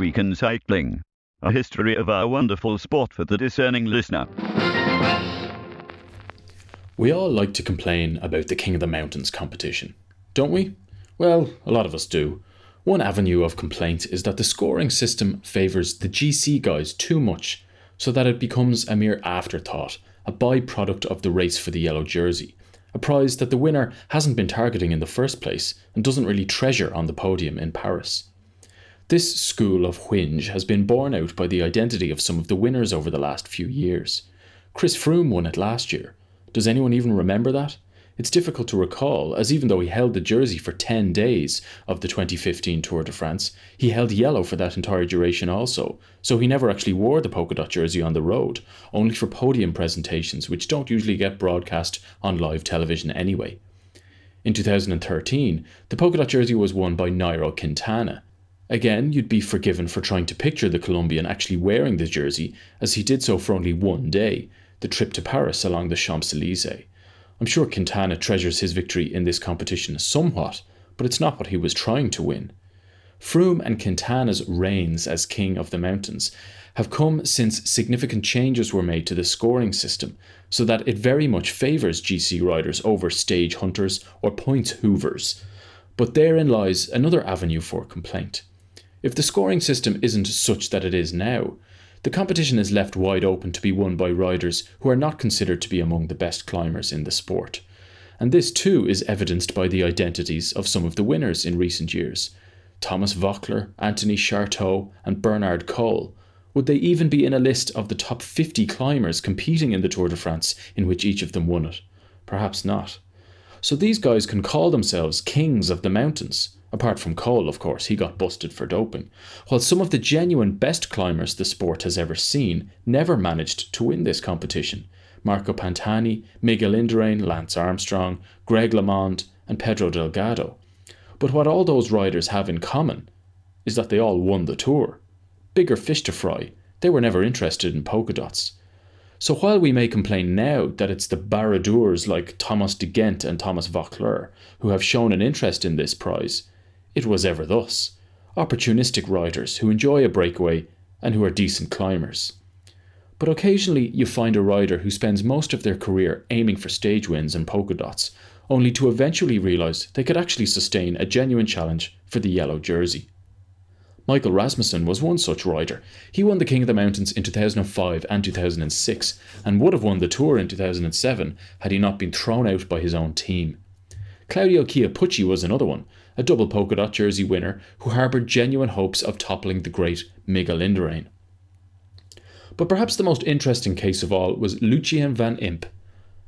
Week in Cycling, a history of our wonderful sport for the discerning listener. We all like to complain about the King of the Mountains competition, don't we? Well, a lot of us do. One avenue of complaint is that the scoring system favours the GC guys too much, so that it becomes a mere afterthought, a byproduct of the race for the yellow jersey, a prize that the winner hasn't been targeting in the first place and doesn't really treasure on the podium in Paris. This school of whinge has been borne out by the identity of some of the winners over the last few years. Chris Froome won it last year. Does anyone even remember that? It's difficult to recall, as even though he held the jersey for 10 days of the 2015 Tour de France, he held yellow for that entire duration also, so he never actually wore the polka dot jersey on the road, only for podium presentations, which don't usually get broadcast on live television anyway. In 2013, the polka dot jersey was won by Nairo Quintana. Again, you'd be forgiven for trying to picture the Colombian actually wearing the jersey, as he did so for only one day, the trip to Paris along the Champs Elysees. I'm sure Quintana treasures his victory in this competition somewhat, but it's not what he was trying to win. Froome and Quintana's reigns as king of the mountains have come since significant changes were made to the scoring system, so that it very much favours GC riders over stage hunters or point hoovers. But therein lies another avenue for complaint. If the scoring system isn't such that it is now, the competition is left wide open to be won by riders who are not considered to be among the best climbers in the sport. And this too is evidenced by the identities of some of the winners in recent years. Thomas Voeckler, Anthony Charteau, and Bernhard Kohl. Would they even be in a list of the top 50 climbers competing in the Tour de France in which each of them won it? Perhaps not. So these guys can call themselves kings of the mountains. Apart from Kohl, of course, he got busted for doping. While some of the genuine best climbers the sport has ever seen never managed to win this competition. Marco Pantani, Miguel Indurain, Lance Armstrong, Greg LeMond, and Pedro Delgado. But what all those riders have in common is that they all won the tour. Bigger fish to fry, they were never interested in polka dots. So while we may complain now that it's the baroudeurs like Thomas de Gendt and Thomas Voeckler who have shown an interest in this prize, it was ever thus opportunistic riders who enjoy a breakaway and who are decent climbers. But occasionally you find a rider who spends most of their career aiming for stage wins and polka dots, only to eventually realise they could actually sustain a genuine challenge for the yellow jersey. Michael Rasmussen was one such rider. He won the King of the Mountains in 2005 and 2006, and would have won the Tour in 2007 had he not been thrown out by his own team. Claudio Chiappucci was another one, a double polka dot jersey winner who harboured genuine hopes of toppling the great Miguel Indurain. But perhaps the most interesting case of all was Lucien van Impe,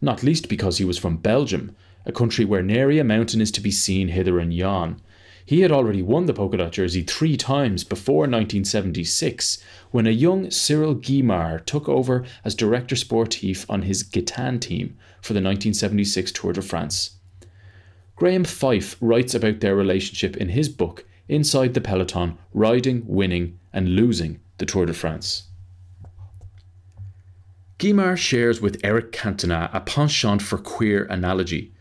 not least because he was from Belgium, a country where nary a mountain is to be seen hither and yon. He had already won the polka dot jersey three times before 1976, when a young Cyril Guimard took over as director sportif on his Gitane team for the 1976 Tour de France. Graeme Fife writes about their relationship in his book, Inside the Peloton Riding, Winning, and Losing the Tour de France. Guimard shares with Eric Cantona a penchant for queer analogy.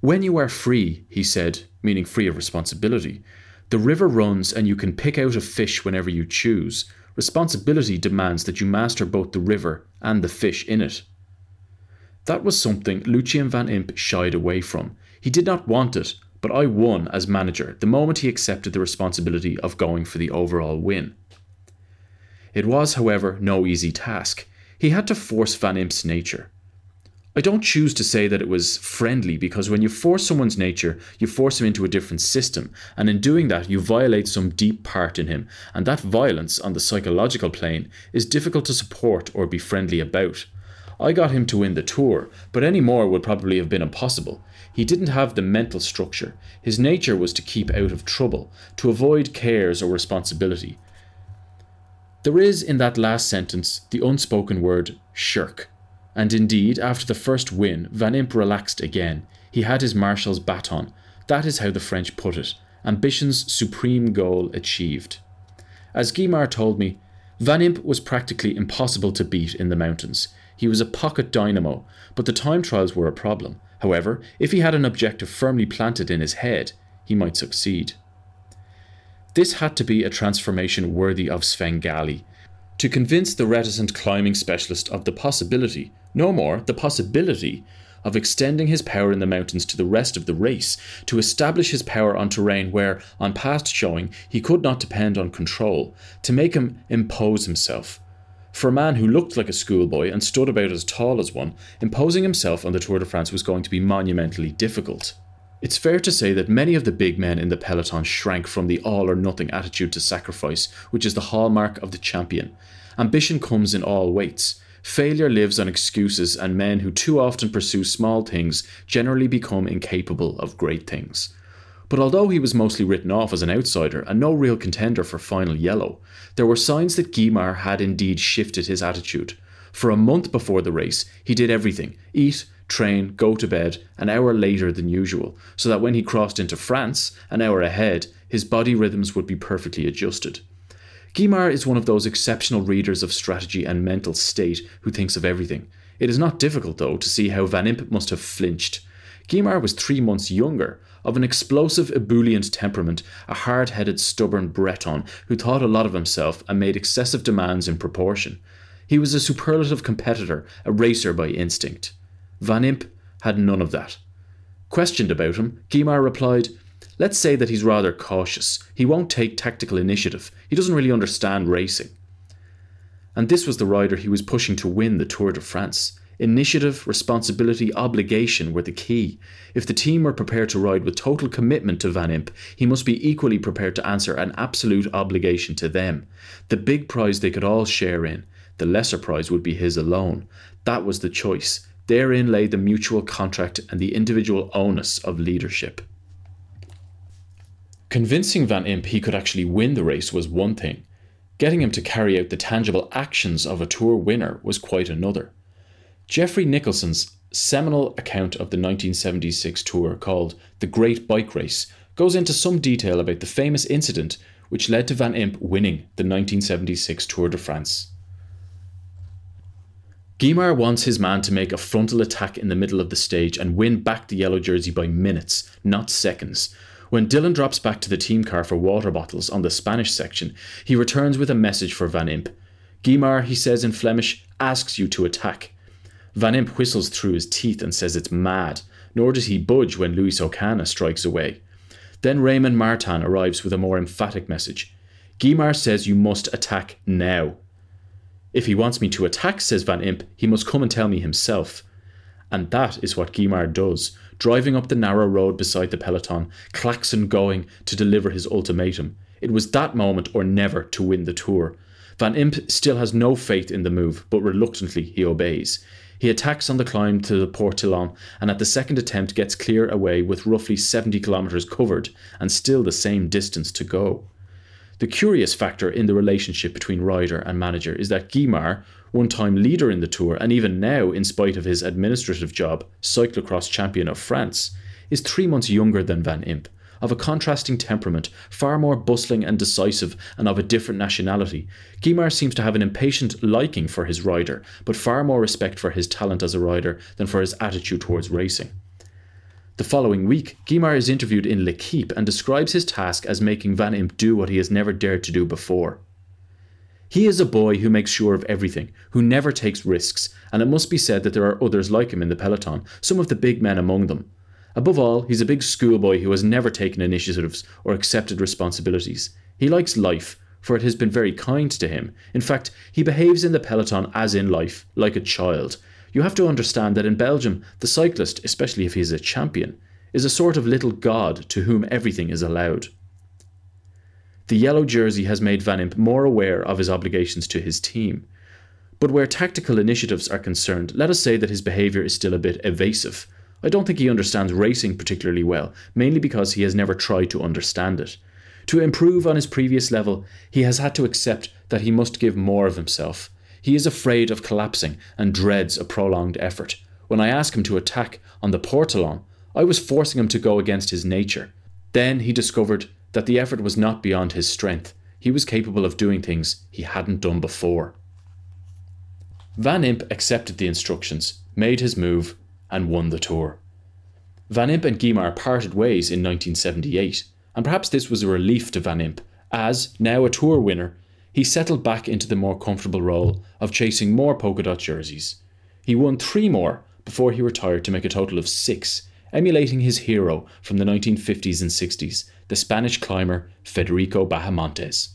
When you are free, he said, meaning free of responsibility, the river runs and you can pick out a fish whenever you choose. Responsibility demands that you master both the river and the fish in it. That was something Lucien van Impe shied away from. He did not want it, but I won as manager the moment he accepted the responsibility of going for the overall win. It was, however, no easy task. He had to force Van Impe's nature. I don't choose to say that it was friendly because when you force someone's nature, you force him into a different system, and in doing that, you violate some deep part in him, and that violence on the psychological plane is difficult to support or be friendly about. I got him to win the tour, but any more would probably have been impossible. He didn't have the mental structure. His nature was to keep out of trouble, to avoid cares or responsibility. There is in that last sentence the unspoken word shirk. And indeed, after the first win, Van Impe relaxed again. He had his marshal's baton. That is how the French put it. Ambition's supreme goal achieved. As Guimard told me, Van Impe was practically impossible to beat in the mountains. He was a pocket dynamo, but the time trials were a problem. However, if he had an objective firmly planted in his head, he might succeed. This had to be a transformation worthy of Svengali. To convince the reticent climbing specialist of the possibility, no more, the possibility, of extending his power in the mountains to the rest of the race, to establish his power on terrain where, on past showing, he could not depend on control, to make him impose himself. For a man who looked like a schoolboy and stood about as tall as one, imposing himself on the Tour de France was going to be monumentally difficult. It's fair to say that many of the big men in the peloton shrank from the all or nothing attitude to sacrifice, which is the hallmark of the champion. Ambition comes in all weights. Failure lives on excuses, and men who too often pursue small things generally become incapable of great things. But although he was mostly written off as an outsider and no real contender for final yellow, there were signs that Guimard had indeed shifted his attitude. For a month before the race, he did everything eat, train, go to bed an hour later than usual, so that when he crossed into France, an hour ahead, his body rhythms would be perfectly adjusted. Guimard is one of those exceptional readers of strategy and mental state who thinks of everything. It is not difficult, though, to see how Van Impe must have flinched. Guimard was three months younger, of an explosive, ebullient temperament, a hard headed, stubborn Breton who thought a lot of himself and made excessive demands in proportion. He was a superlative competitor, a racer by instinct. Van Impe had none of that. Questioned about him, Guimard replied, Let's say that he's rather cautious. He won't take tactical initiative. He doesn't really understand racing. And this was the rider he was pushing to win the Tour de France. Initiative, responsibility, obligation were the key. If the team were prepared to ride with total commitment to Van Impe, he must be equally prepared to answer an absolute obligation to them. The big prize they could all share in, the lesser prize would be his alone. That was the choice. Therein lay the mutual contract and the individual onus of leadership. Convincing Van Impe he could actually win the race was one thing. Getting him to carry out the tangible actions of a tour winner was quite another. Geoffrey Nicholson's seminal account of the 1976 tour, called The Great Bike Race, goes into some detail about the famous incident which led to Van Impe winning the 1976 Tour de France. Guimard wants his man to make a frontal attack in the middle of the stage and win back the yellow jersey by minutes, not seconds. When Dylan drops back to the team car for water bottles on the Spanish section, he returns with a message for Van Impe. Guimard, he says in Flemish, asks you to attack. Van Impe whistles through his teeth and says it's mad, nor does he budge when Luis Ocana strikes away. Then Raymond Martin arrives with a more emphatic message. Guimard says you must attack now. If he wants me to attack, says Van Impe, he must come and tell me himself. And that is what Guimard does, driving up the narrow road beside the peloton, klaxon going to deliver his ultimatum. It was that moment or never to win the tour. Van Impe still has no faith in the move, but reluctantly he obeys. He attacks on the climb to the Portillon and at the second attempt gets clear away with roughly 70 kilometres covered and still the same distance to go. The curious factor in the relationship between rider and manager is that Guimard, one time leader in the Tour and even now, in spite of his administrative job, cyclocross champion of France, is three months younger than Van Impe, of a contrasting temperament, far more bustling and decisive, and of a different nationality. Guimard seems to have an impatient liking for his rider, but far more respect for his talent as a rider than for his attitude towards racing. The following week, Guimard is interviewed in L'Equipe and describes his task as making Van Impe do what he has never dared to do before. He is a boy who makes sure of everything, who never takes risks, and it must be said that there are others like him in the peloton, some of the big men among them. Above all, he's a big schoolboy who has never taken initiatives or accepted responsibilities. He likes life, for it has been very kind to him. In fact, he behaves in the peloton as in life, like a child, you have to understand that in Belgium, the cyclist, especially if he is a champion, is a sort of little god to whom everything is allowed. The yellow jersey has made Van Impe more aware of his obligations to his team. But where tactical initiatives are concerned, let us say that his behaviour is still a bit evasive. I don't think he understands racing particularly well, mainly because he has never tried to understand it. To improve on his previous level, he has had to accept that he must give more of himself, he is afraid of collapsing and dreads a prolonged effort. When I asked him to attack on the Portillon, I was forcing him to go against his nature. Then he discovered that the effort was not beyond his strength. He was capable of doing things he hadn't done before. Van Impe accepted the instructions, made his move, and won the tour. Van Impe and Guimard parted ways in 1978, and perhaps this was a relief to Van Impe As, now a tour winner, he settled back into the more comfortable role of chasing more polka dot jerseys. He won three more before he retired to make a total of six, emulating his hero from the 1950s and 60s, the Spanish climber Federico Bahamontes.